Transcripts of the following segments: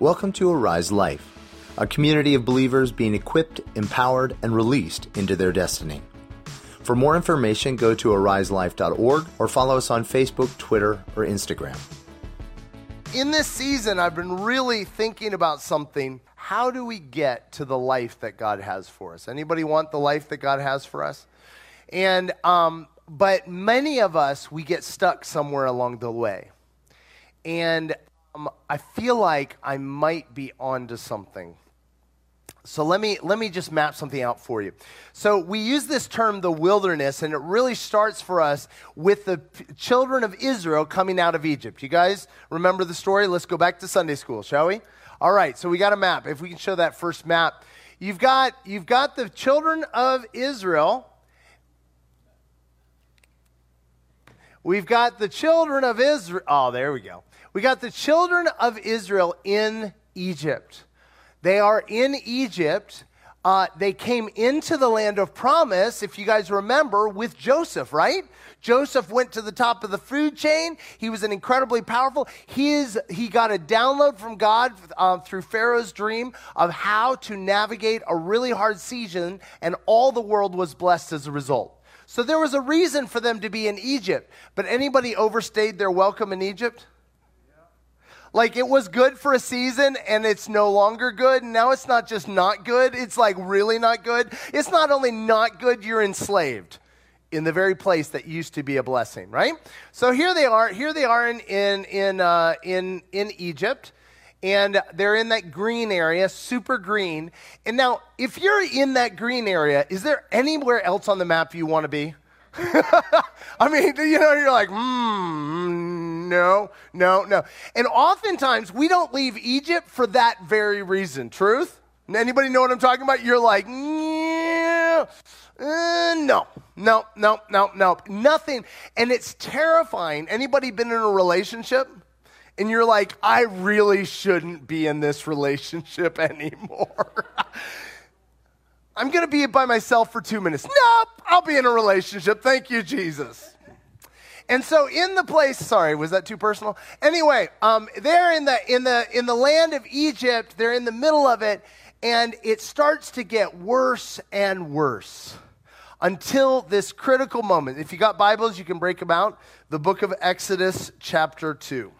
Welcome to Arise Life, a community of believers being equipped, empowered, and released into their destiny. For more information, go to ariselife.org or follow us on Facebook, Twitter, or Instagram. In this season, I've been really thinking about something. How do we get to the life that God has for us? Anybody want the life that God has for us? And um, but many of us we get stuck somewhere along the way, and um, I feel like I might be onto something. So let me let me just map something out for you. So we use this term the wilderness and it really starts for us with the p- children of Israel coming out of Egypt. You guys remember the story? Let's go back to Sunday school, shall we? All right, so we got a map. If we can show that first map. You've got you've got the children of Israel We've got the children of Israel. Oh, there we go. We got the children of Israel in Egypt. They are in Egypt. Uh, they came into the land of promise, if you guys remember, with Joseph, right? Joseph went to the top of the food chain. He was an incredibly powerful. He, is, he got a download from God uh, through Pharaoh's dream of how to navigate a really hard season, and all the world was blessed as a result. So there was a reason for them to be in Egypt. But anybody overstayed their welcome in Egypt? Like it was good for a season and it's no longer good. Now it's not just not good, it's like really not good. It's not only not good, you're enslaved in the very place that used to be a blessing, right? So here they are. Here they are in, in, in, uh, in, in Egypt and they're in that green area, super green. And now, if you're in that green area, is there anywhere else on the map you want to be? I mean, you know, you're like, hmm, no, no, no. And oftentimes we don't leave Egypt for that very reason. Truth? Anybody know what I'm talking about? You're like, uh, no, no, no, no, no, nothing. And it's terrifying. Anybody been in a relationship? and you're like, I really shouldn't be in this relationship anymore. I'm going to be by myself for two minutes. Nope, I'll be in a relationship. Thank you, Jesus. And so in the place, sorry, was that too personal? Anyway, um, they're in the, in, the, in the land of Egypt, they're in the middle of it, and it starts to get worse and worse until this critical moment. If you got Bibles, you can break them out. The book of Exodus, chapter 2.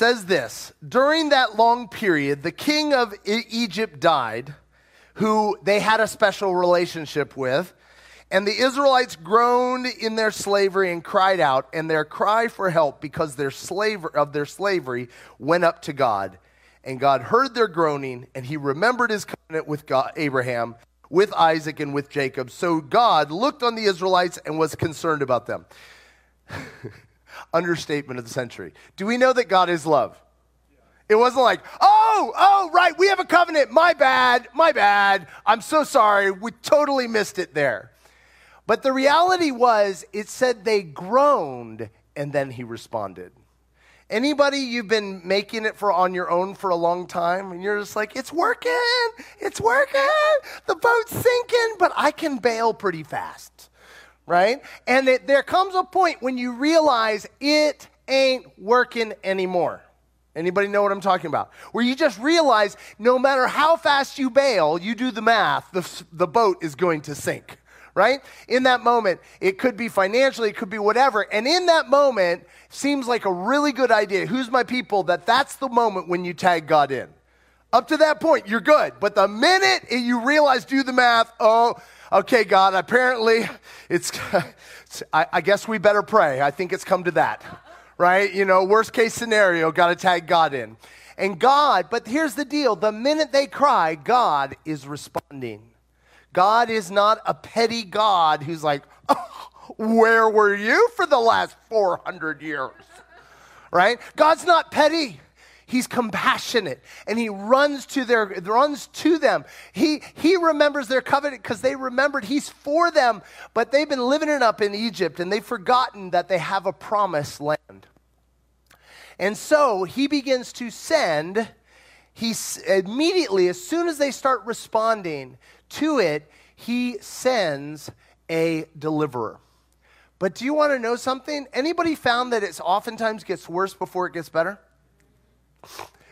says this During that long period, the king of Egypt died, who they had a special relationship with. And the Israelites groaned in their slavery and cried out, and their cry for help because their slaver, of their slavery went up to God. And God heard their groaning, and he remembered his covenant with God, Abraham, with Isaac, and with Jacob. So God looked on the Israelites and was concerned about them. understatement of the century. Do we know that God is love? It wasn't like, oh, oh, right, we have a covenant. My bad, my bad. I'm so sorry. We totally missed it there. But the reality was, it said they groaned and then he responded. Anybody you've been making it for on your own for a long time and you're just like, it's working, it's working, the boat's sinking, but I can bail pretty fast right? And it, there comes a point when you realize it ain't working anymore. Anybody know what I'm talking about? Where you just realize no matter how fast you bail, you do the math, the, the boat is going to sink, right? In that moment, it could be financially, it could be whatever. And in that moment, seems like a really good idea. Who's my people? That that's the moment when you tag God in. Up to that point, you're good. But the minute you realize, do the math, oh, okay, God, apparently it's, I, I guess we better pray. I think it's come to that, right? You know, worst case scenario, got to tag God in. And God, but here's the deal the minute they cry, God is responding. God is not a petty God who's like, oh, where were you for the last 400 years? Right? God's not petty. He's compassionate and he runs to their runs to them. He he remembers their covenant because they remembered he's for them, but they've been living it up in Egypt and they've forgotten that they have a promised land. And so he begins to send he immediately as soon as they start responding to it, he sends a deliverer. But do you want to know something? Anybody found that it oftentimes gets worse before it gets better?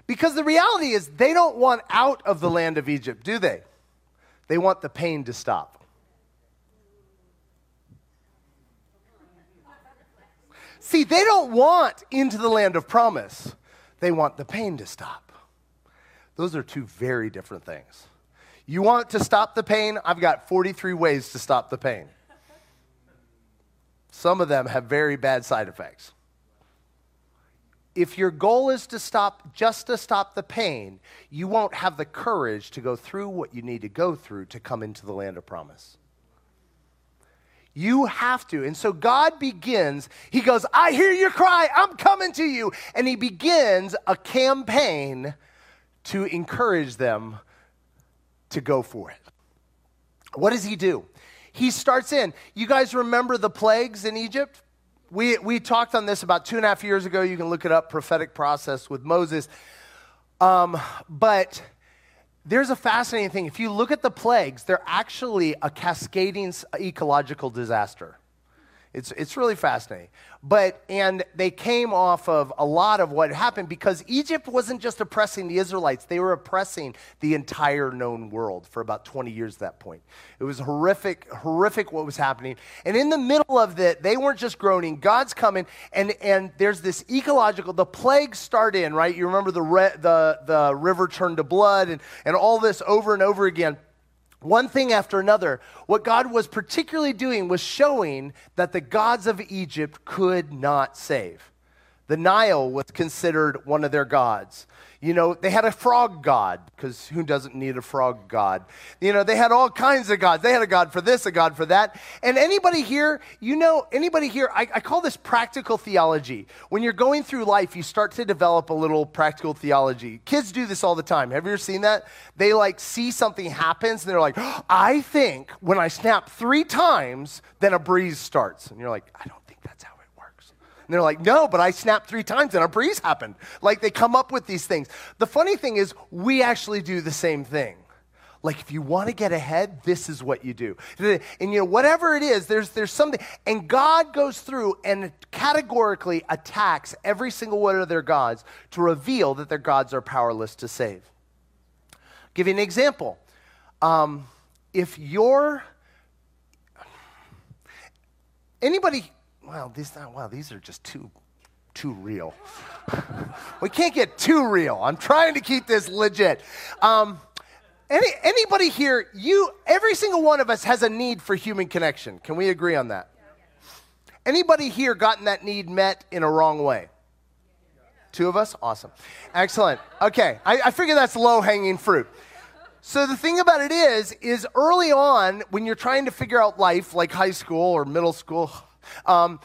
Because the reality is, they don't want out of the land of Egypt, do they? They want the pain to stop. See, they don't want into the land of promise, they want the pain to stop. Those are two very different things. You want to stop the pain? I've got 43 ways to stop the pain. Some of them have very bad side effects. If your goal is to stop just to stop the pain, you won't have the courage to go through what you need to go through to come into the land of promise. You have to. And so God begins, He goes, I hear your cry, I'm coming to you. And He begins a campaign to encourage them to go for it. What does He do? He starts in. You guys remember the plagues in Egypt? We, we talked on this about two and a half years ago. You can look it up, prophetic process with Moses. Um, but there's a fascinating thing. If you look at the plagues, they're actually a cascading ecological disaster. It's, it's really fascinating. But, and they came off of a lot of what happened because Egypt wasn't just oppressing the Israelites, they were oppressing the entire known world for about 20 years at that point. It was horrific, horrific what was happening. And in the middle of it, they weren't just groaning, God's coming, and, and there's this ecological, the plagues start in, right? You remember the, re, the, the river turned to blood and, and all this over and over again one thing after another, what God was particularly doing was showing that the gods of Egypt could not save. The Nile was considered one of their gods. You know, they had a frog god, because who doesn't need a frog god? You know, they had all kinds of gods. They had a god for this, a god for that. And anybody here, you know, anybody here, I, I call this practical theology. When you're going through life, you start to develop a little practical theology. Kids do this all the time. Have you ever seen that? They like see something happens and they're like, I think when I snap three times, then a breeze starts. And you're like, I don't and they're like, no, but I snapped three times and a breeze happened. Like they come up with these things. The funny thing is, we actually do the same thing. Like if you want to get ahead, this is what you do. And you know, whatever it is, there's there's something. And God goes through and categorically attacks every single one of their gods to reveal that their gods are powerless to save. I'll give you an example. Um, if you're anybody well, these, wow, these are just too, too real. we can't get too real. I'm trying to keep this legit. Um, any, anybody here, you, every single one of us has a need for human connection. Can we agree on that? Anybody here gotten that need met in a wrong way? Two of us? Awesome. Excellent. Okay, I, I figure that's low hanging fruit. So the thing about it is, is early on when you're trying to figure out life, like high school or middle school, um,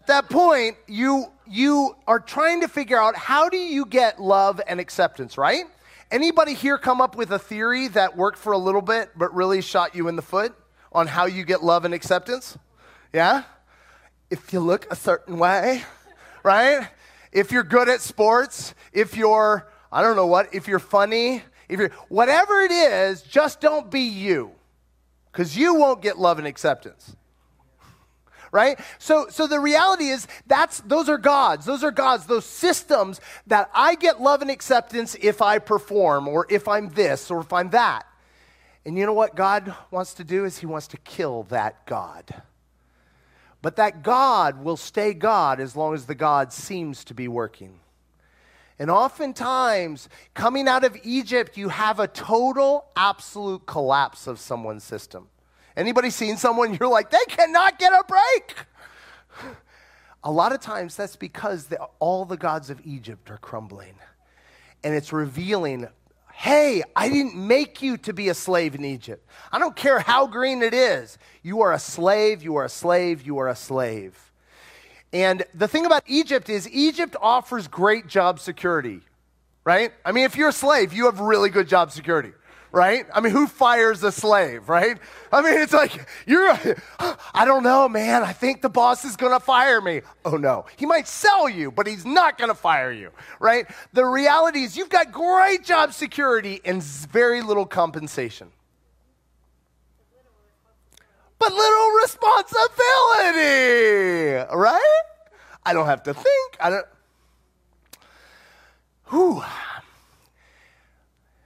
at that point, you, you are trying to figure out how do you get love and acceptance, right? Anybody here come up with a theory that worked for a little bit but really shot you in the foot on how you get love and acceptance? Yeah? If you look a certain way, right? If you're good at sports, if you're, I don't know what, if you're funny, if you're, whatever it is, just don't be you because you won't get love and acceptance right? So, so the reality is that's those are gods. Those are gods, those systems that I get love and acceptance if I perform or if I'm this or if I'm that. And you know what God wants to do is he wants to kill that God. But that God will stay God as long as the God seems to be working. And oftentimes, coming out of Egypt, you have a total, absolute collapse of someone's system. Anybody seen someone you're like, they cannot get a break? A lot of times that's because the, all the gods of Egypt are crumbling. And it's revealing, hey, I didn't make you to be a slave in Egypt. I don't care how green it is. You are a slave, you are a slave, you are a slave. And the thing about Egypt is, Egypt offers great job security, right? I mean, if you're a slave, you have really good job security right? I mean, who fires a slave, right? I mean, it's like, you're, I don't know, man. I think the boss is going to fire me. Oh, no. He might sell you, but he's not going to fire you, right? The reality is you've got great job security and very little compensation. but little responsibility, right? I don't have to think. I don't. Whew.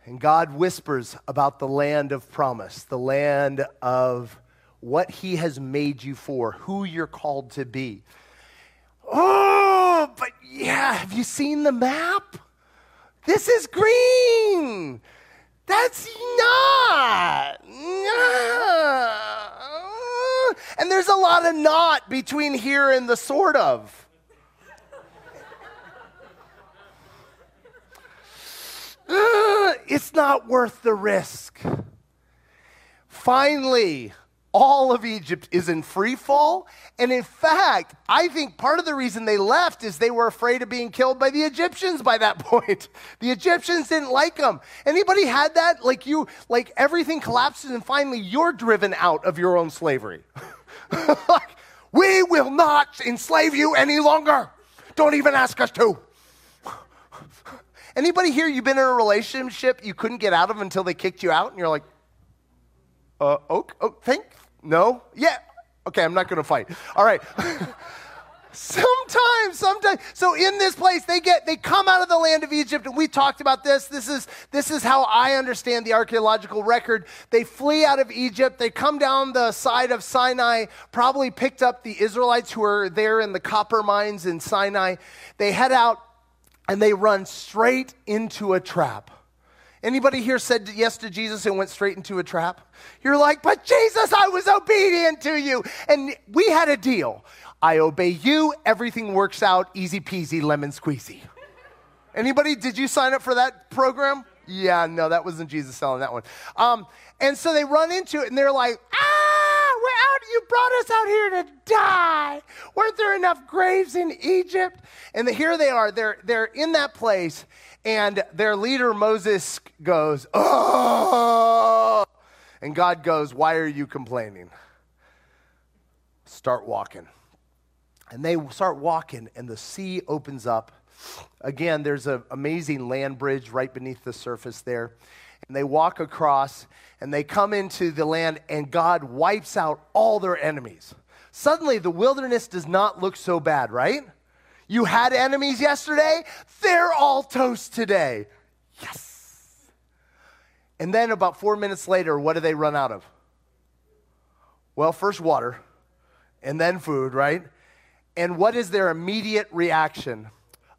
And God whispers about the land of promise, the land of what He has made you for, who you're called to be. Oh, but yeah, have you seen the map? This is green. That's not. And there's a lot of not between here and the sort of. it's not worth the risk. Finally, all of Egypt is in free fall. And in fact, I think part of the reason they left is they were afraid of being killed by the Egyptians by that point. The Egyptians didn't like them. Anybody had that? Like you, like everything collapses and finally you're driven out of your own slavery. like, we will not enslave you any longer. Don't even ask us to. Anybody here, you've been in a relationship you couldn't get out of until they kicked you out, and you're like, uh, okay, oh, think? No? Yeah. Okay, I'm not going to fight. All right. sometimes sometimes so in this place they get they come out of the land of egypt and we talked about this this is this is how i understand the archaeological record they flee out of egypt they come down the side of sinai probably picked up the israelites who were there in the copper mines in sinai they head out and they run straight into a trap. Anybody here said yes to Jesus and went straight into a trap? You're like, but Jesus, I was obedient to you. And we had a deal. I obey you, everything works out, easy peasy, lemon squeezy. Anybody, did you sign up for that program? Yeah, no, that wasn't Jesus selling that one. Um, and so they run into it and they're like, ah, we're out, you brought us out here to die. Weren't there enough graves in Egypt? And the, here they are, they're, they're in that place, and their leader Moses goes, oh. And God goes, why are you complaining? Start walking. And they start walking, and the sea opens up. Again, there's an amazing land bridge right beneath the surface there and they walk across and they come into the land, and God wipes out all their enemies. Suddenly, the wilderness does not look so bad, right? You had enemies yesterday, they're all toast today. Yes. And then, about four minutes later, what do they run out of? Well, first water, and then food, right? And what is their immediate reaction?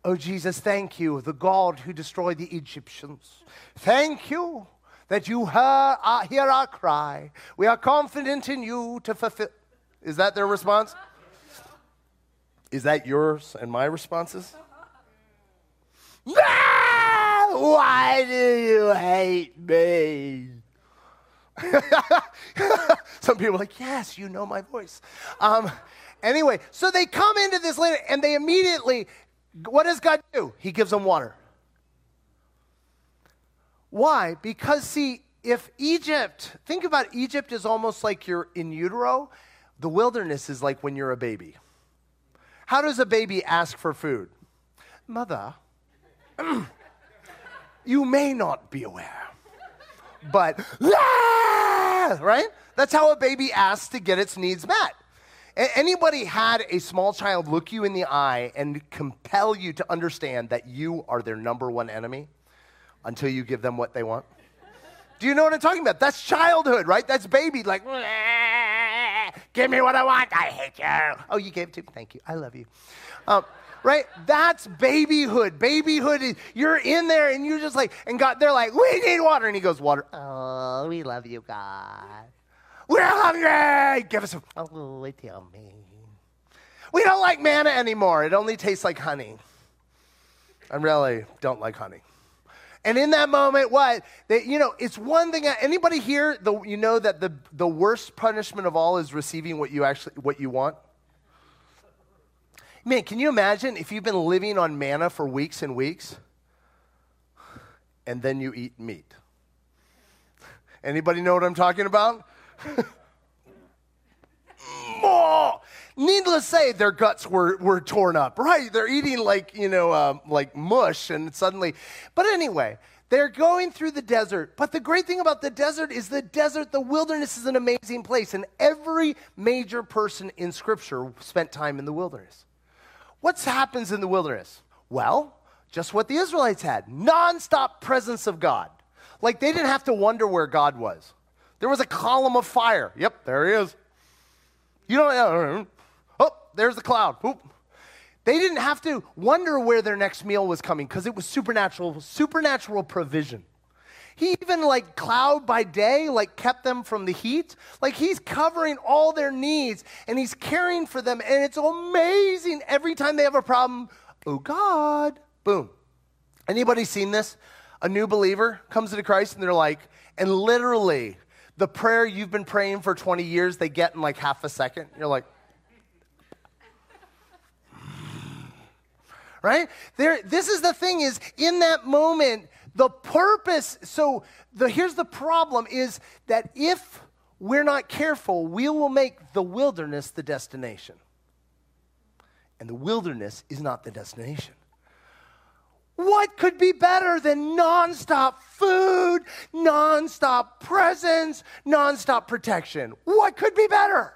Oh, Jesus, thank you, the God who destroyed the Egyptians. Thank you that you hear our, hear our cry. We are confident in you to fulfill. Is that their response? Is that yours and my responses? Why do you hate me? Some people are like, yes, you know my voice. Um, anyway, so they come into this land and they immediately what does God do? He gives them water. Why? Because, see, if Egypt, think about Egypt is almost like you're in utero, the wilderness is like when you're a baby. How does a baby ask for food? Mother, you may not be aware, but, right? That's how a baby asks to get its needs met. Anybody had a small child look you in the eye and compel you to understand that you are their number one enemy until you give them what they want? Do you know what I'm talking about? That's childhood, right? That's baby, like, give me what I want. I hate you. Oh, you gave it to me. Thank you. I love you. Um, right? That's babyhood. Babyhood is you're in there and you're just like, and God, they're like, we need water. And he goes, water. Oh, we love you, God. We're hungry. Give us a. Oh, me. We don't like manna anymore. It only tastes like honey. I really don't like honey. And in that moment, what? That, you know, it's one thing. Anybody here, the, you know that the, the worst punishment of all is receiving what you actually what you want. Man, can you imagine if you've been living on manna for weeks and weeks, and then you eat meat? Anybody know what I'm talking about? Needless to say, their guts were, were torn up, right? They're eating like, you know, um, like mush and suddenly. But anyway, They're going through the desert. But the great thing about the desert is the desert, the wilderness is an amazing place. And every major person in Scripture spent time in the wilderness. What happens in the wilderness? Well, just what the Israelites had nonstop presence of God. Like they didn't have to wonder where God was. There was a column of fire. Yep, there he is. You don't, uh, oh, there's the cloud. Oop. They didn't have to wonder where their next meal was coming because it was supernatural, supernatural provision. He even like cloud by day, like kept them from the heat. Like he's covering all their needs and he's caring for them. And it's amazing every time they have a problem. Oh God, boom. Anybody seen this? A new believer comes into Christ and they're like, and literally the prayer you've been praying for 20 years, they get in like half a second. You're like, right? There, this is the thing is in that moment, the purpose, so the, here's the problem is that if we're not careful, we will make the wilderness the destination. And the wilderness is not the destination. What could be better than nonstop food, nonstop presence, nonstop protection? What could be better?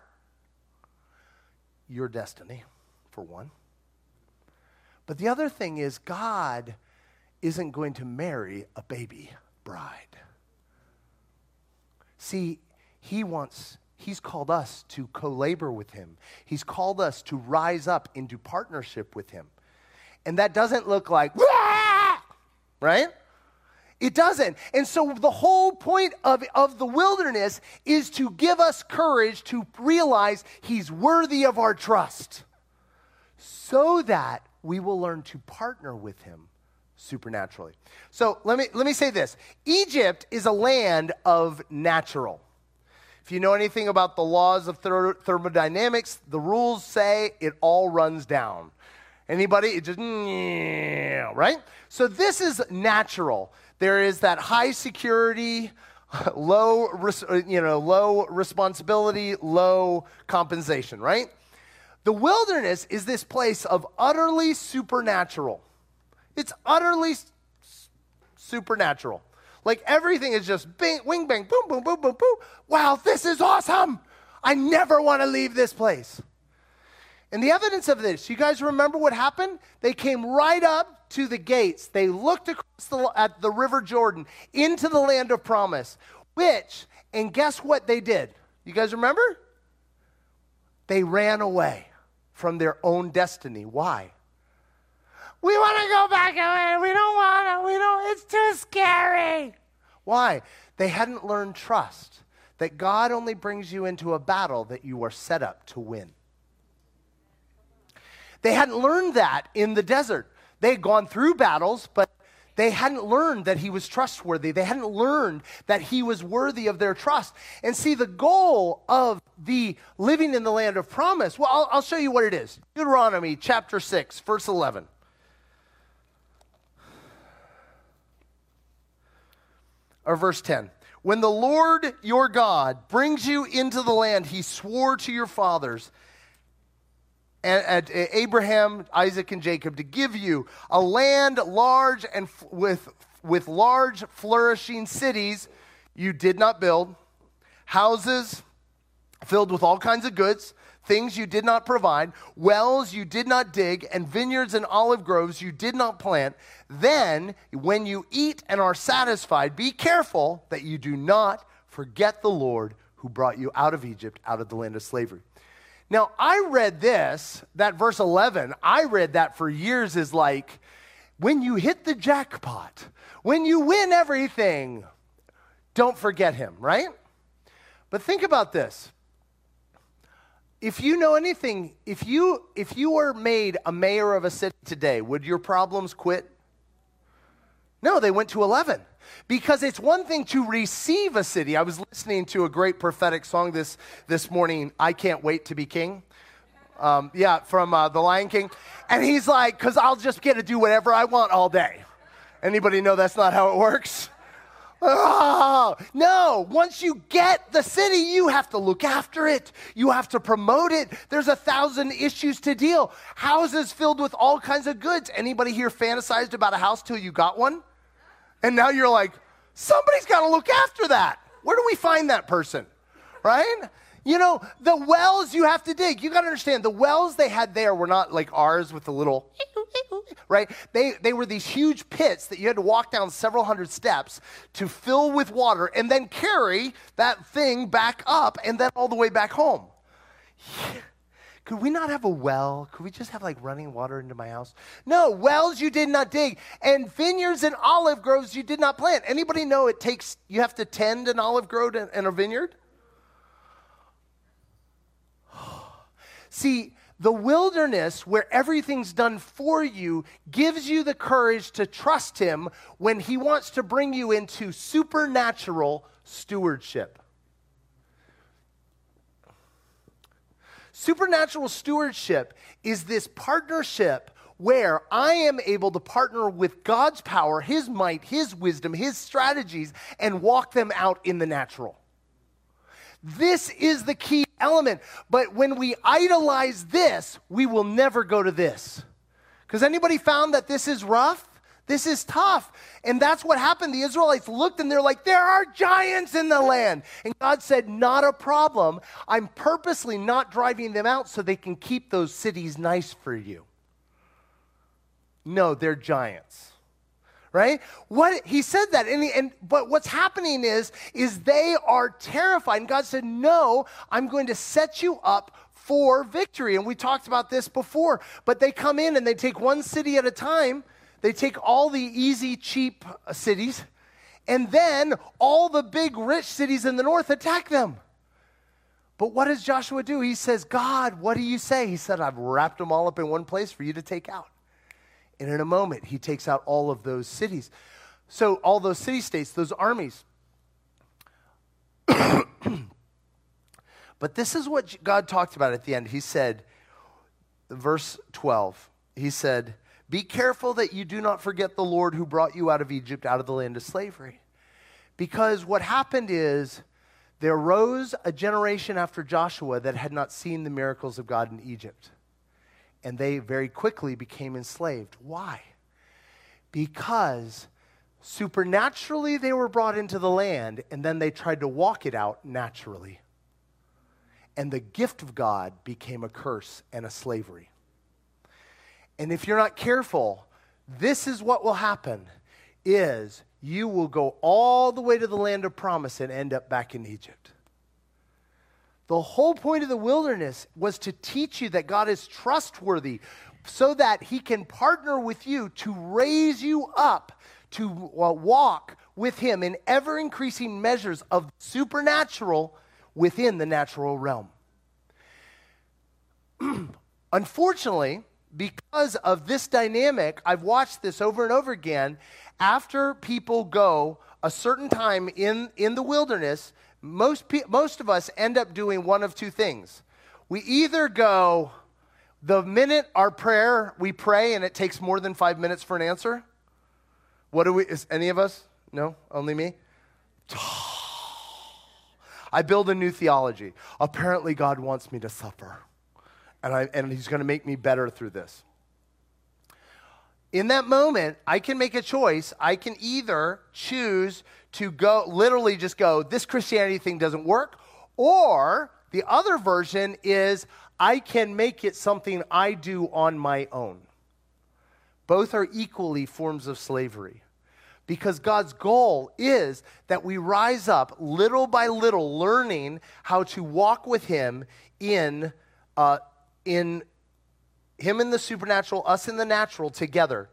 Your destiny, for one. But the other thing is, God isn't going to marry a baby bride. See, He wants, He's called us to co labor with Him, He's called us to rise up into partnership with Him. And that doesn't look like, right? It doesn't. And so the whole point of, of the wilderness is to give us courage to realize He's worthy of our trust so that we will learn to partner with him supernaturally. So let me, let me say this Egypt is a land of natural. If you know anything about the laws of thermodynamics, the rules say it all runs down. Anybody? It just, right? So this is natural. There is that high security, low, you know, low responsibility, low compensation, right? The wilderness is this place of utterly supernatural. It's utterly supernatural. Like everything is just bing, wing, bang, boom, boom, boom, boom, boom. Wow, this is awesome. I never want to leave this place. And the evidence of this, you guys remember what happened? They came right up to the gates. They looked across the, at the River Jordan into the land of promise, which, and guess what they did? You guys remember? They ran away from their own destiny. Why? We want to go back away. We don't want to. We don't. It's too scary. Why? They hadn't learned trust. That God only brings you into a battle that you are set up to win. They hadn't learned that in the desert. They had gone through battles, but they hadn't learned that he was trustworthy. They hadn't learned that he was worthy of their trust. And see, the goal of the living in the land of promise, well, I'll, I'll show you what it is. Deuteronomy chapter 6, verse 11. Or verse 10. When the Lord your God brings you into the land he swore to your fathers, and, and uh, Abraham, Isaac, and Jacob to give you a land large and f- with, with large flourishing cities you did not build, houses filled with all kinds of goods, things you did not provide, wells you did not dig, and vineyards and olive groves you did not plant. Then, when you eat and are satisfied, be careful that you do not forget the Lord who brought you out of Egypt, out of the land of slavery. Now, I read this, that verse 11, I read that for years is like, when you hit the jackpot, when you win everything, don't forget him, right? But think about this. If you know anything, if you if you were made a mayor of a city today, would your problems quit? No, they went to 11. Because it's one thing to receive a city. I was listening to a great prophetic song this, this morning, I Can't Wait to Be King. Um, yeah, from uh, The Lion King. And he's like, because I'll just get to do whatever I want all day. Anybody know that's not how it works? Oh, no, once you get the city, you have to look after it. You have to promote it. There's a thousand issues to deal. Houses filled with all kinds of goods. Anybody here fantasized about a house till you got one? And now you're like, somebody's got to look after that. Where do we find that person? Right? You know, the wells you have to dig, you got to understand, the wells they had there were not like ours with the little, right? They, they were these huge pits that you had to walk down several hundred steps to fill with water and then carry that thing back up and then all the way back home. Could we not have a well? Could we just have like running water into my house? No, wells you did not dig, and vineyards and olive groves you did not plant. Anybody know it takes, you have to tend an olive grove and a vineyard? See, the wilderness, where everything's done for you, gives you the courage to trust Him when He wants to bring you into supernatural stewardship. Supernatural stewardship is this partnership where I am able to partner with God's power, His might, His wisdom, His strategies, and walk them out in the natural. This is the key element. But when we idolize this, we will never go to this. Because anybody found that this is rough? This is tough. And that's what happened. The Israelites looked and they're like, there are giants in the land. And God said, not a problem. I'm purposely not driving them out so they can keep those cities nice for you. No, they're giants right what he said that and, he, and but what's happening is is they are terrified and god said no i'm going to set you up for victory and we talked about this before but they come in and they take one city at a time they take all the easy cheap uh, cities and then all the big rich cities in the north attack them but what does joshua do he says god what do you say he said i've wrapped them all up in one place for you to take out and in a moment, he takes out all of those cities. So, all those city states, those armies. but this is what God talked about at the end. He said, verse 12, he said, Be careful that you do not forget the Lord who brought you out of Egypt, out of the land of slavery. Because what happened is, there rose a generation after Joshua that had not seen the miracles of God in Egypt and they very quickly became enslaved. Why? Because supernaturally they were brought into the land and then they tried to walk it out naturally. And the gift of God became a curse and a slavery. And if you're not careful, this is what will happen is you will go all the way to the land of promise and end up back in Egypt. The whole point of the wilderness was to teach you that God is trustworthy so that he can partner with you to raise you up to uh, walk with him in ever increasing measures of supernatural within the natural realm. Unfortunately, because of this dynamic, I've watched this over and over again. After people go a certain time in, in the wilderness, most, pe- most of us end up doing one of two things. We either go, the minute our prayer, we pray and it takes more than five minutes for an answer. What do we, is any of us? No? Only me? I build a new theology. Apparently, God wants me to suffer, and, I, and He's going to make me better through this. In that moment, I can make a choice. I can either choose to go, literally just go, this Christianity thing doesn't work. Or the other version is, I can make it something I do on my own. Both are equally forms of slavery. Because God's goal is that we rise up little by little, learning how to walk with Him in, uh, in Him in the supernatural, us in the natural together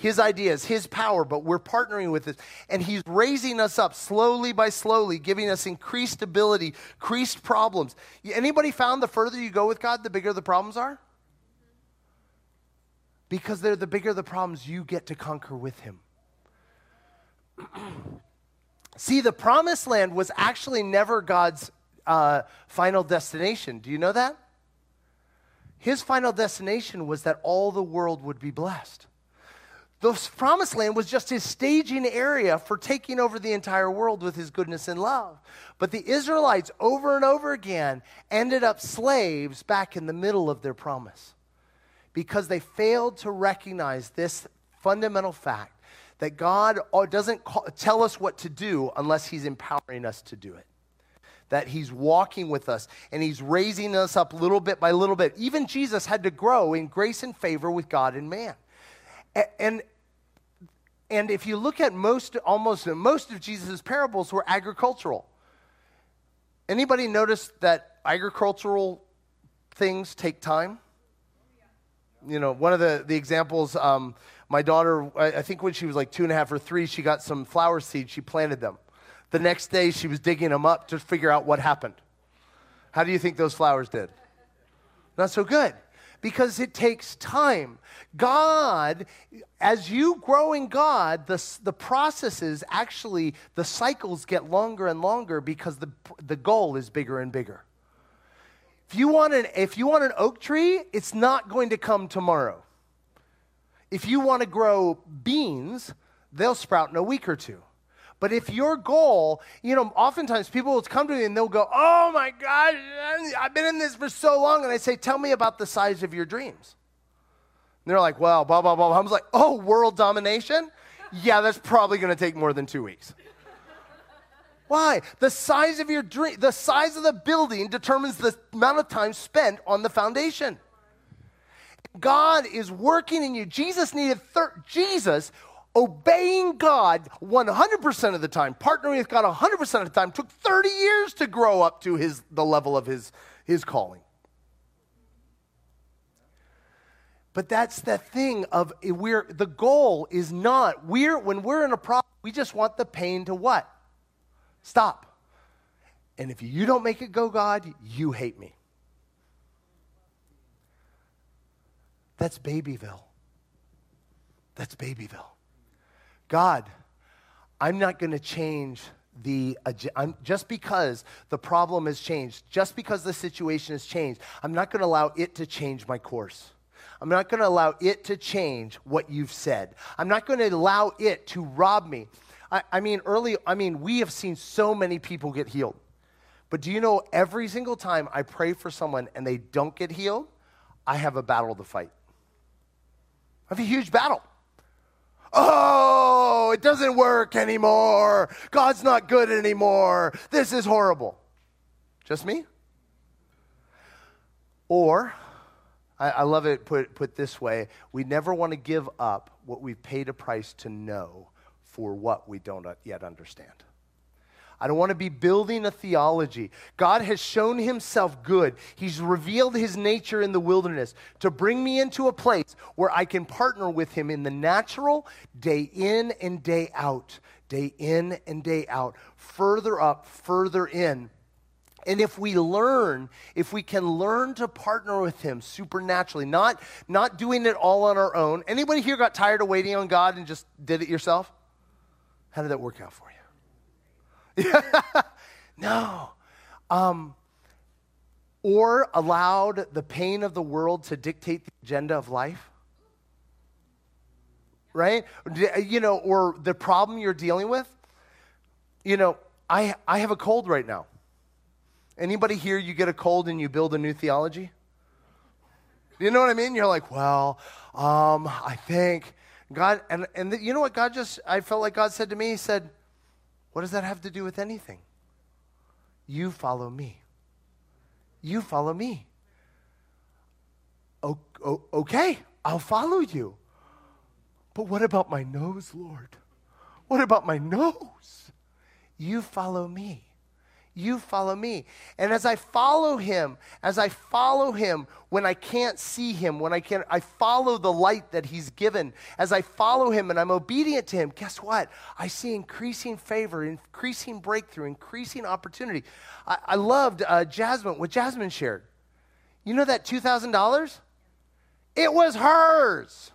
his ideas, his power, but we're partnering with it. And he's raising us up slowly by slowly, giving us increased ability, increased problems. Anybody found the further you go with God, the bigger the problems are? Because they're the bigger the problems you get to conquer with him. See, the promised land was actually never God's uh, final destination. Do you know that? His final destination was that all the world would be blessed. The promised land was just his staging area for taking over the entire world with his goodness and love. But the Israelites, over and over again, ended up slaves back in the middle of their promise because they failed to recognize this fundamental fact that God uh, doesn't call, tell us what to do unless He's empowering us to do it. That He's walking with us and He's raising us up little bit by little bit. Even Jesus had to grow in grace and favor with God and man. And, and if you look at most, almost most of Jesus' parables were agricultural. Anybody notice that agricultural things take time? You know, one of the, the examples, um, my daughter, I, I think when she was like two and a half or three, she got some flower seeds, she planted them. The next day, she was digging them up to figure out what happened. How do you think those flowers did? Not so good because it takes time. God, as you grow in God, the, the processes actually, the cycles get longer and longer because the, the goal is bigger and bigger. If you, want an, if you want an oak tree, it's not going to come tomorrow. If you want to grow beans, they'll sprout in a week or two. But if your goal, you know, oftentimes people will come to me and they'll go, Oh my God, I've been in this for so long. And I say, Tell me about the size of your dreams. And they're like, Well, blah, blah, blah. I was like, Oh, world domination? Yeah, that's probably going to take more than two weeks. Why? The size of your dream, the size of the building determines the amount of time spent on the foundation. God is working in you. Jesus needed thir- Jesus obeying God 100% of the time, partnering with God 100% of the time, took 30 years to grow up to his, the level of his, his calling. But that's the thing of eh, we're the goal is not we're when we're in a problem, we just want the pain to what? Stop. And if you don't make it go, God, you hate me. That's Babyville. That's Babyville. God, I'm not going to change the I'm, just because the problem has changed, just because the situation has changed, I'm not going to allow it to change my course. I'm not going to allow it to change what you've said. I'm not going to allow it to rob me. I, I mean, early, I mean, we have seen so many people get healed. But do you know every single time I pray for someone and they don't get healed, I have a battle to fight. I have a huge battle. Oh, it doesn't work anymore. God's not good anymore. This is horrible. Just me? Or, I, I love it put, put this way we never want to give up what we've paid a price to know for what we don't yet understand. I don't want to be building a theology. God has shown himself good. He's revealed his nature in the wilderness to bring me into a place where I can partner with him in the natural, day in and day out, day in and day out, further up, further in. And if we learn, if we can learn to partner with him supernaturally, not, not doing it all on our own. Anybody here got tired of waiting on God and just did it yourself? How did that work out for you? no. Um, or allowed the pain of the world to dictate the agenda of life? Right? You know, or the problem you're dealing with? You know, I, I have a cold right now. Anybody here, you get a cold and you build a new theology? You know what I mean? You're like, well, um, I think God, and, and the, you know what God just, I felt like God said to me, He said, what does that have to do with anything? You follow me. You follow me. O- o- okay, I'll follow you. But what about my nose, Lord? What about my nose? You follow me you follow me. And as I follow him, as I follow him when I can't see him, when I can't, I follow the light that he's given. As I follow him and I'm obedient to him, guess what? I see increasing favor, increasing breakthrough, increasing opportunity. I, I loved uh, Jasmine, what Jasmine shared. You know that $2,000? It was hers.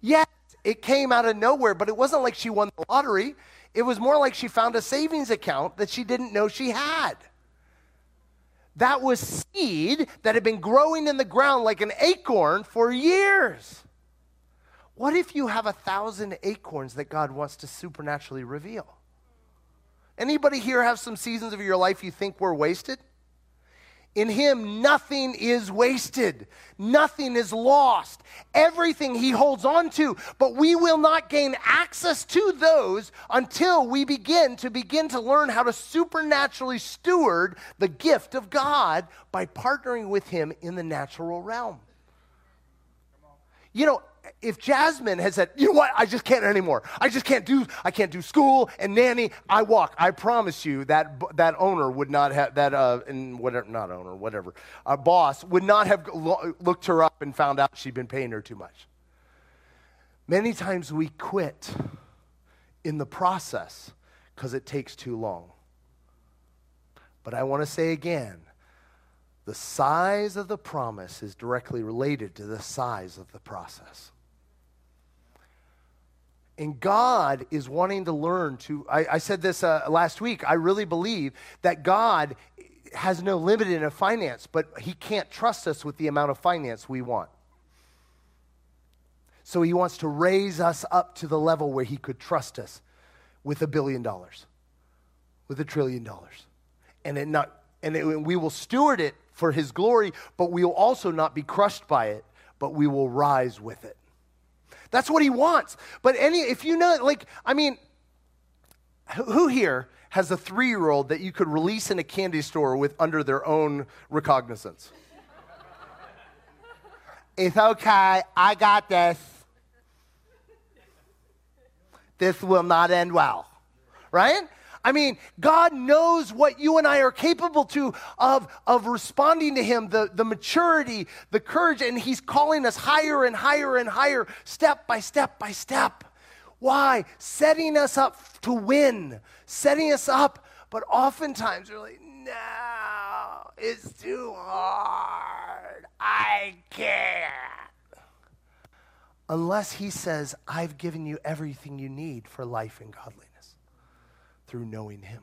Yes, it came out of nowhere, but it wasn't like she won the lottery. It was more like she found a savings account that she didn't know she had. That was seed that had been growing in the ground like an acorn for years. What if you have a thousand acorns that God wants to supernaturally reveal? Anybody here have some seasons of your life you think were wasted? In him, nothing is wasted. Nothing is lost. Everything he holds on to, but we will not gain access to those until we begin to begin to learn how to supernaturally steward the gift of God by partnering with him in the natural realm. You know, if Jasmine had said, you know what, I just can't anymore. I just can't do, I can't do school and nanny. I walk. I promise you that that owner would not have that, uh, and whatever, not owner, whatever, a boss would not have lo- looked her up and found out she'd been paying her too much. Many times we quit in the process because it takes too long. But I want to say again, the size of the promise is directly related to the size of the process. And God is wanting to learn to. I, I said this uh, last week. I really believe that God has no limit in a finance, but He can't trust us with the amount of finance we want. So He wants to raise us up to the level where He could trust us with a billion dollars, with a trillion dollars. And, it not, and it, we will steward it for his glory, but we will also not be crushed by it, but we will rise with it. That's what he wants. But any if you know like I mean who here has a 3-year-old that you could release in a candy store with under their own recognizance? it's okay. I got this. This will not end well. Right? I mean, God knows what you and I are capable to of, of responding to Him, the, the maturity, the courage, and He's calling us higher and higher and higher, step by step by step. Why? Setting us up to win, setting us up, but oftentimes we're like, no, it's too hard. I can't. Unless He says, I've given you everything you need for life and godliness through knowing Him.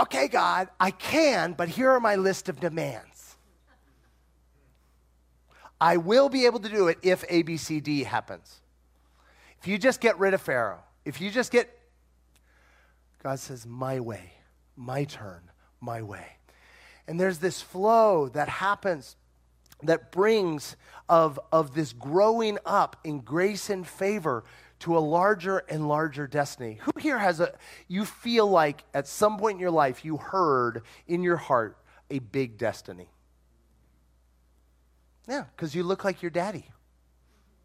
Okay, God, I can, but here are my list of demands. I will be able to do it if ABCD happens. If you just get rid of Pharaoh, if you just get, God says, my way, my turn, my way. And there's this flow that happens that brings of, of this growing up in grace and favor to a larger and larger destiny. Who here has a, you feel like at some point in your life you heard in your heart a big destiny? Yeah, because you look like your daddy.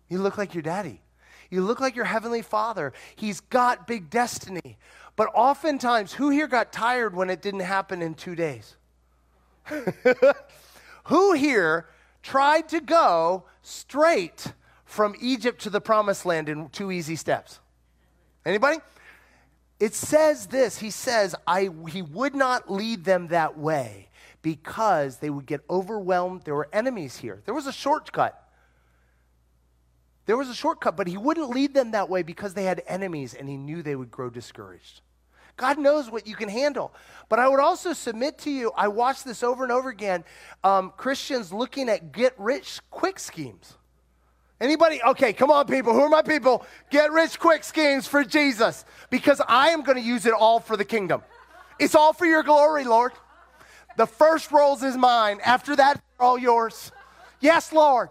You look like your daddy. You look like your heavenly father. He's got big destiny. But oftentimes, who here got tired when it didn't happen in two days? who here tried to go straight from Egypt to the promised land in two easy steps? Anybody? It says this. He says, I, he would not lead them that way because they would get overwhelmed. There were enemies here. There was a shortcut. There was a shortcut, but he wouldn't lead them that way because they had enemies and he knew they would grow discouraged. God knows what you can handle. But I would also submit to you, I watch this over and over again um, Christians looking at get rich quick schemes. Anybody? Okay, come on, people. Who are my people? Get rich quick schemes for Jesus because I am going to use it all for the kingdom. It's all for your glory, Lord. The first rolls is mine. After that, all yours. Yes, Lord.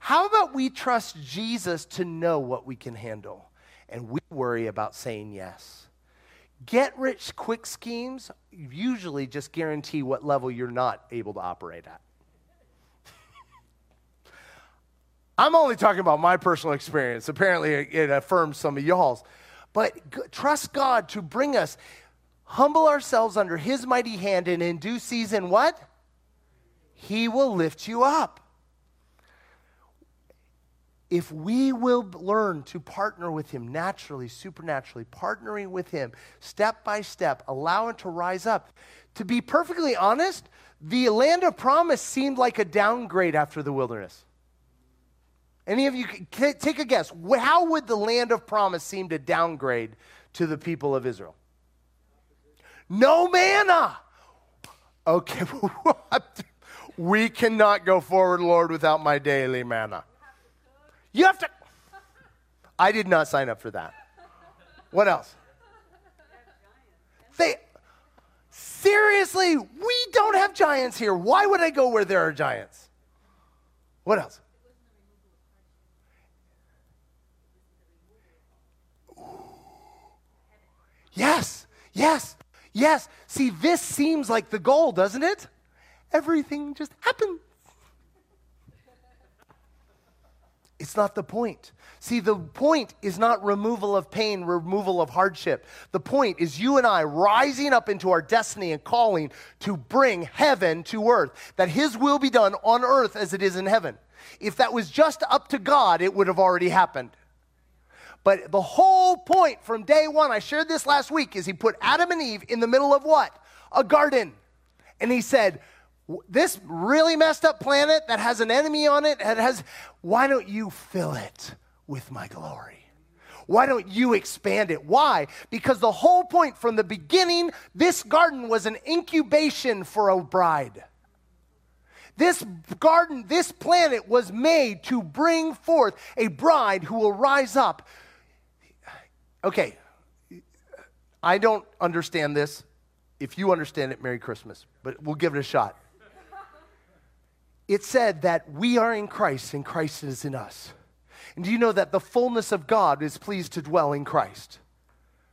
How about we trust Jesus to know what we can handle and we worry about saying yes? Get rich quick schemes usually just guarantee what level you're not able to operate at. I'm only talking about my personal experience. Apparently, it affirms some of y'all's. But trust God to bring us, humble ourselves under His mighty hand, and in due season, what? He will lift you up. If we will learn to partner with Him naturally, supernaturally, partnering with Him step by step, allow Him to rise up. To be perfectly honest, the land of promise seemed like a downgrade after the wilderness. Any of you take a guess. How would the land of promise seem to downgrade to the people of Israel? No manna. Okay, we cannot go forward, Lord, without my daily manna. You have to. I did not sign up for that. What else? They Seriously, we don't have giants here. Why would I go where there are giants? What else? Yes, yes, yes. See, this seems like the goal, doesn't it? Everything just happens. It's not the point. See, the point is not removal of pain, removal of hardship. The point is you and I rising up into our destiny and calling to bring heaven to earth, that His will be done on earth as it is in heaven. If that was just up to God, it would have already happened. But the whole point from day one, I shared this last week, is He put Adam and Eve in the middle of what? A garden. And He said, this really messed up planet that has an enemy on it, it has, why don't you fill it with my glory? Why don't you expand it? Why? Because the whole point from the beginning, this garden was an incubation for a bride. This garden, this planet was made to bring forth a bride who will rise up. Okay, I don't understand this. If you understand it, Merry Christmas, but we'll give it a shot it said that we are in Christ and Christ is in us. And do you know that the fullness of God is pleased to dwell in Christ,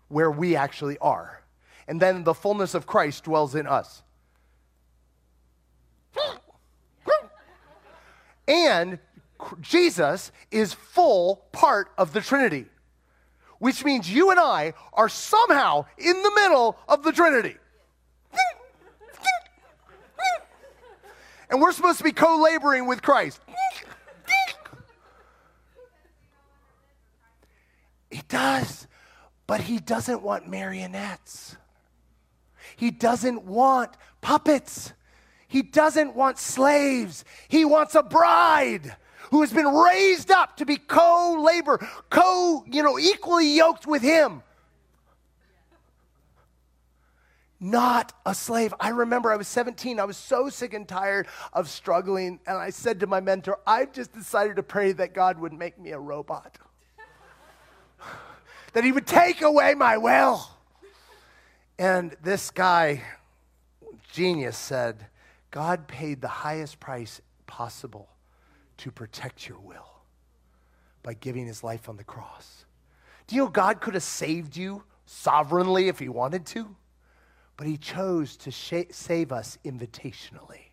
where we actually are? And then the fullness of Christ dwells in us. And Jesus is full part of the Trinity, which means you and I are somehow in the middle of the Trinity. and we're supposed to be co laboring with Christ. He does, but he doesn't want marionettes. He doesn't want puppets. He doesn't want slaves. He wants a bride who has been raised up to be co-labor, co, you know, equally yoked with him not a slave. I remember I was 17. I was so sick and tired of struggling. And I said to my mentor, I've just decided to pray that God would make me a robot, that He would take away my will. And this guy, genius, said, God paid the highest price possible to protect your will by giving His life on the cross. Do you know God could have saved you sovereignly if He wanted to? But he chose to sh- save us invitationally,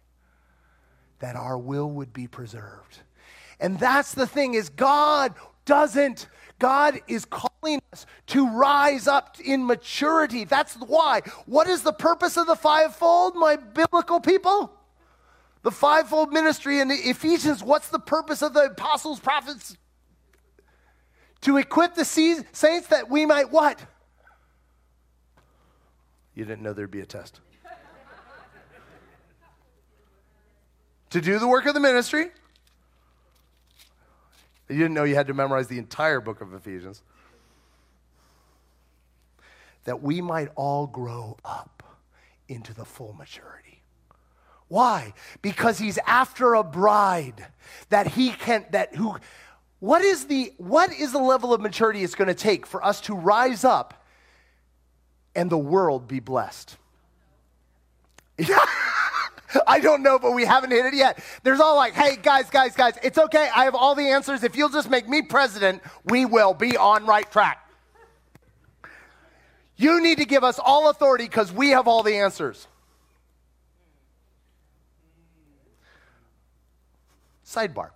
that our will would be preserved. And that's the thing is God doesn't God is calling us to rise up in maturity. That's why. What is the purpose of the fivefold, my biblical people? The fivefold ministry in Ephesians, what's the purpose of the apostles, prophets? To equip the saints that we might what? You didn't know there'd be a test. to do the work of the ministry. You didn't know you had to memorize the entire book of Ephesians. That we might all grow up into the full maturity. Why? Because he's after a bride that he can that who what is the what is the level of maturity it's going to take for us to rise up and the world be blessed. I don't know, but we haven't hit it yet. There's all like, hey, guys, guys, guys, it's okay. I have all the answers. If you'll just make me president, we will be on right track. You need to give us all authority because we have all the answers. Sidebar.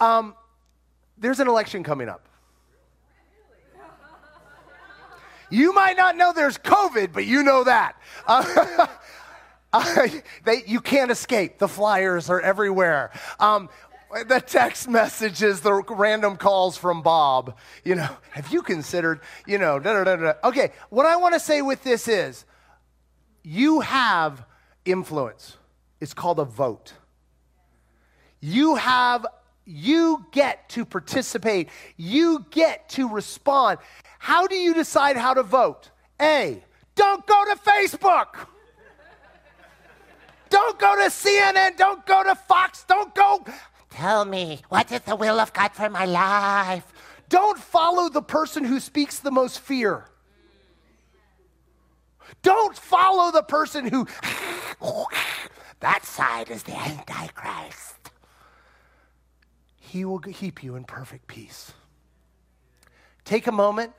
Um, there's an election coming up. You might not know there's COVID, but you know that. Uh, uh, they, you can't escape. The flyers are everywhere. Um, the text messages, the random calls from Bob. You know, have you considered, you know, da, da, da. Okay, what I want to say with this is you have influence. It's called a vote. You have, you get to participate, you get to respond. How do you decide how to vote? A, don't go to Facebook. Don't go to CNN. Don't go to Fox. Don't go. Tell me, what is the will of God for my life? Don't follow the person who speaks the most fear. Don't follow the person who, That side is the Antichrist. He will keep you in perfect peace. Take a moment,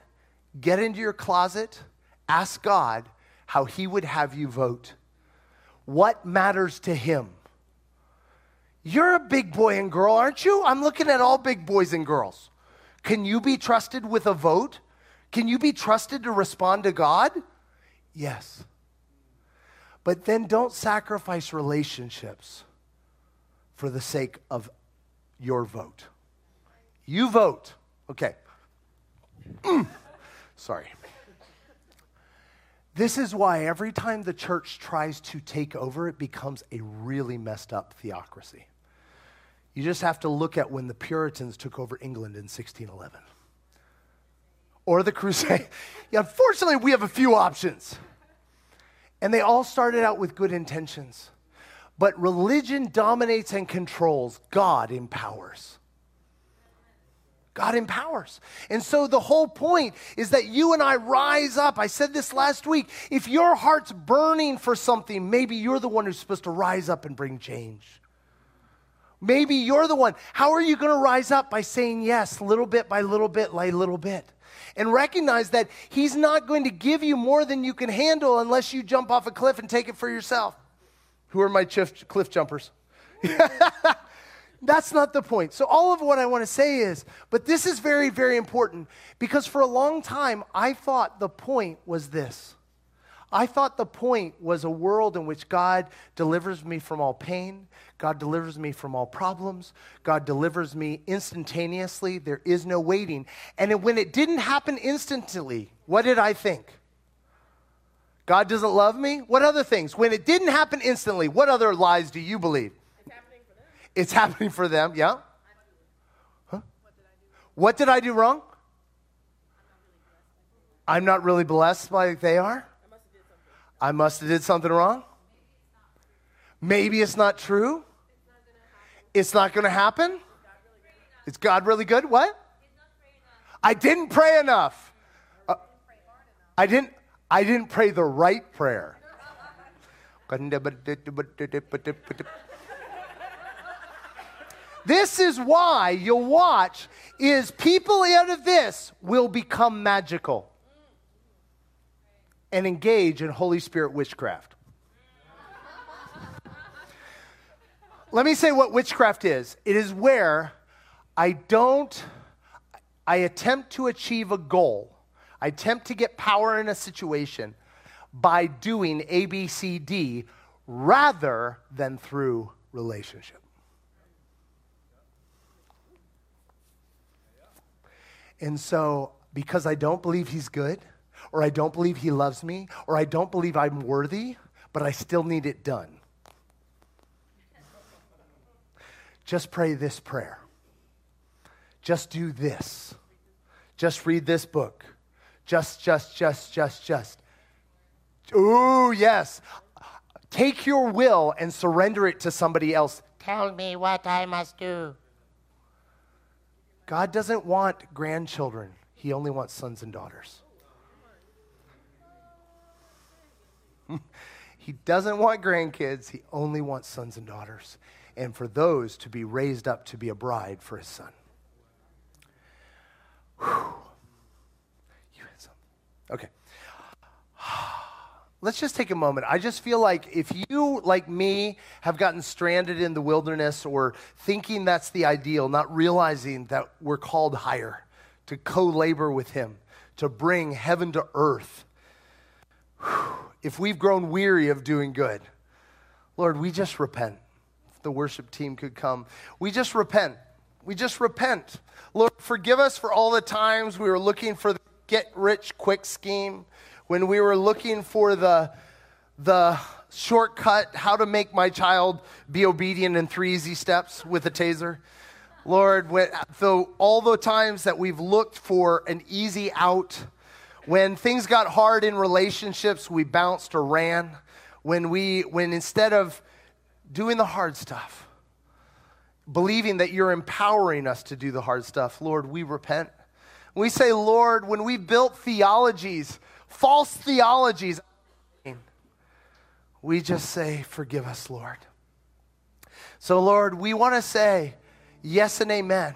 get into your closet, ask God how he would have you vote. What matters to him? You're a big boy and girl, aren't you? I'm looking at all big boys and girls. Can you be trusted with a vote? Can you be trusted to respond to God? Yes. But then don't sacrifice relationships for the sake of your vote. You vote. Okay. Mm. Sorry. This is why every time the church tries to take over, it becomes a really messed up theocracy. You just have to look at when the Puritans took over England in 1611 or the Crusade. Yeah, unfortunately, we have a few options. And they all started out with good intentions. But religion dominates and controls, God empowers. God empowers. And so the whole point is that you and I rise up. I said this last week. If your heart's burning for something, maybe you're the one who's supposed to rise up and bring change. Maybe you're the one. How are you going to rise up? By saying yes, little bit by little bit by little bit. And recognize that He's not going to give you more than you can handle unless you jump off a cliff and take it for yourself. Who are my cliff, cliff jumpers? That's not the point. So, all of what I want to say is, but this is very, very important because for a long time, I thought the point was this. I thought the point was a world in which God delivers me from all pain, God delivers me from all problems, God delivers me instantaneously. There is no waiting. And when it didn't happen instantly, what did I think? God doesn't love me? What other things? When it didn't happen instantly, what other lies do you believe? It's happening for them, It's happening for them, yeah? Huh? What did I do wrong? I'm not really blessed like they are? I must have did something wrong? Maybe it's not true? It's not going to happen? Is God really good? What? I didn't pray enough. Uh, I didn't I didn't pray the right prayer. This is why you'll watch is people out of this will become magical and engage in Holy Spirit witchcraft. Let me say what witchcraft is. It is where I don't I attempt to achieve a goal. I attempt to get power in a situation by doing A, B, C, D rather than through relationship. And so, because I don't believe he's good, or I don't believe he loves me, or I don't believe I'm worthy, but I still need it done, just pray this prayer. Just do this. Just read this book. Just, just, just, just, just. Ooh, yes. Take your will and surrender it to somebody else. Tell me what I must do. God doesn't want grandchildren, He only wants sons and daughters. he doesn't want grandkids, He only wants sons and daughters. And for those to be raised up to be a bride for His son. Whew. Okay. Let's just take a moment. I just feel like if you, like me, have gotten stranded in the wilderness or thinking that's the ideal, not realizing that we're called higher to co labor with Him, to bring heaven to earth, if we've grown weary of doing good, Lord, we just repent. If the worship team could come, we just repent. We just repent. Lord, forgive us for all the times we were looking for the get rich quick scheme when we were looking for the, the shortcut, how to make my child be obedient in three easy steps with a taser. Lord, when, so all the times that we've looked for an easy out, when things got hard in relationships, we bounced or ran. When we, when instead of doing the hard stuff, believing that you're empowering us to do the hard stuff, Lord, we repent. We say, Lord, when we built theologies false theologies. we just say, Forgive us, Lord. So, Lord, we want to say yes and amen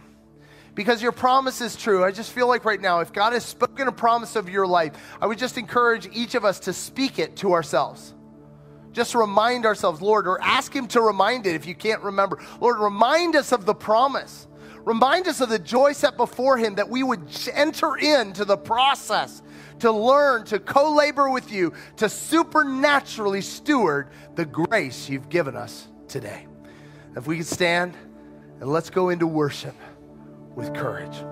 because your promise is true. I just feel like right now, if God has spoken a promise of your life, I would just encourage each of us to speak it to ourselves. Just remind ourselves, Lord, or ask Him to remind it if you can't remember. Lord, remind us of the promise. Remind us of the joy set before Him that we would enter into the process to learn, to co labor with you, to supernaturally steward the grace you've given us today. If we could stand and let's go into worship with courage.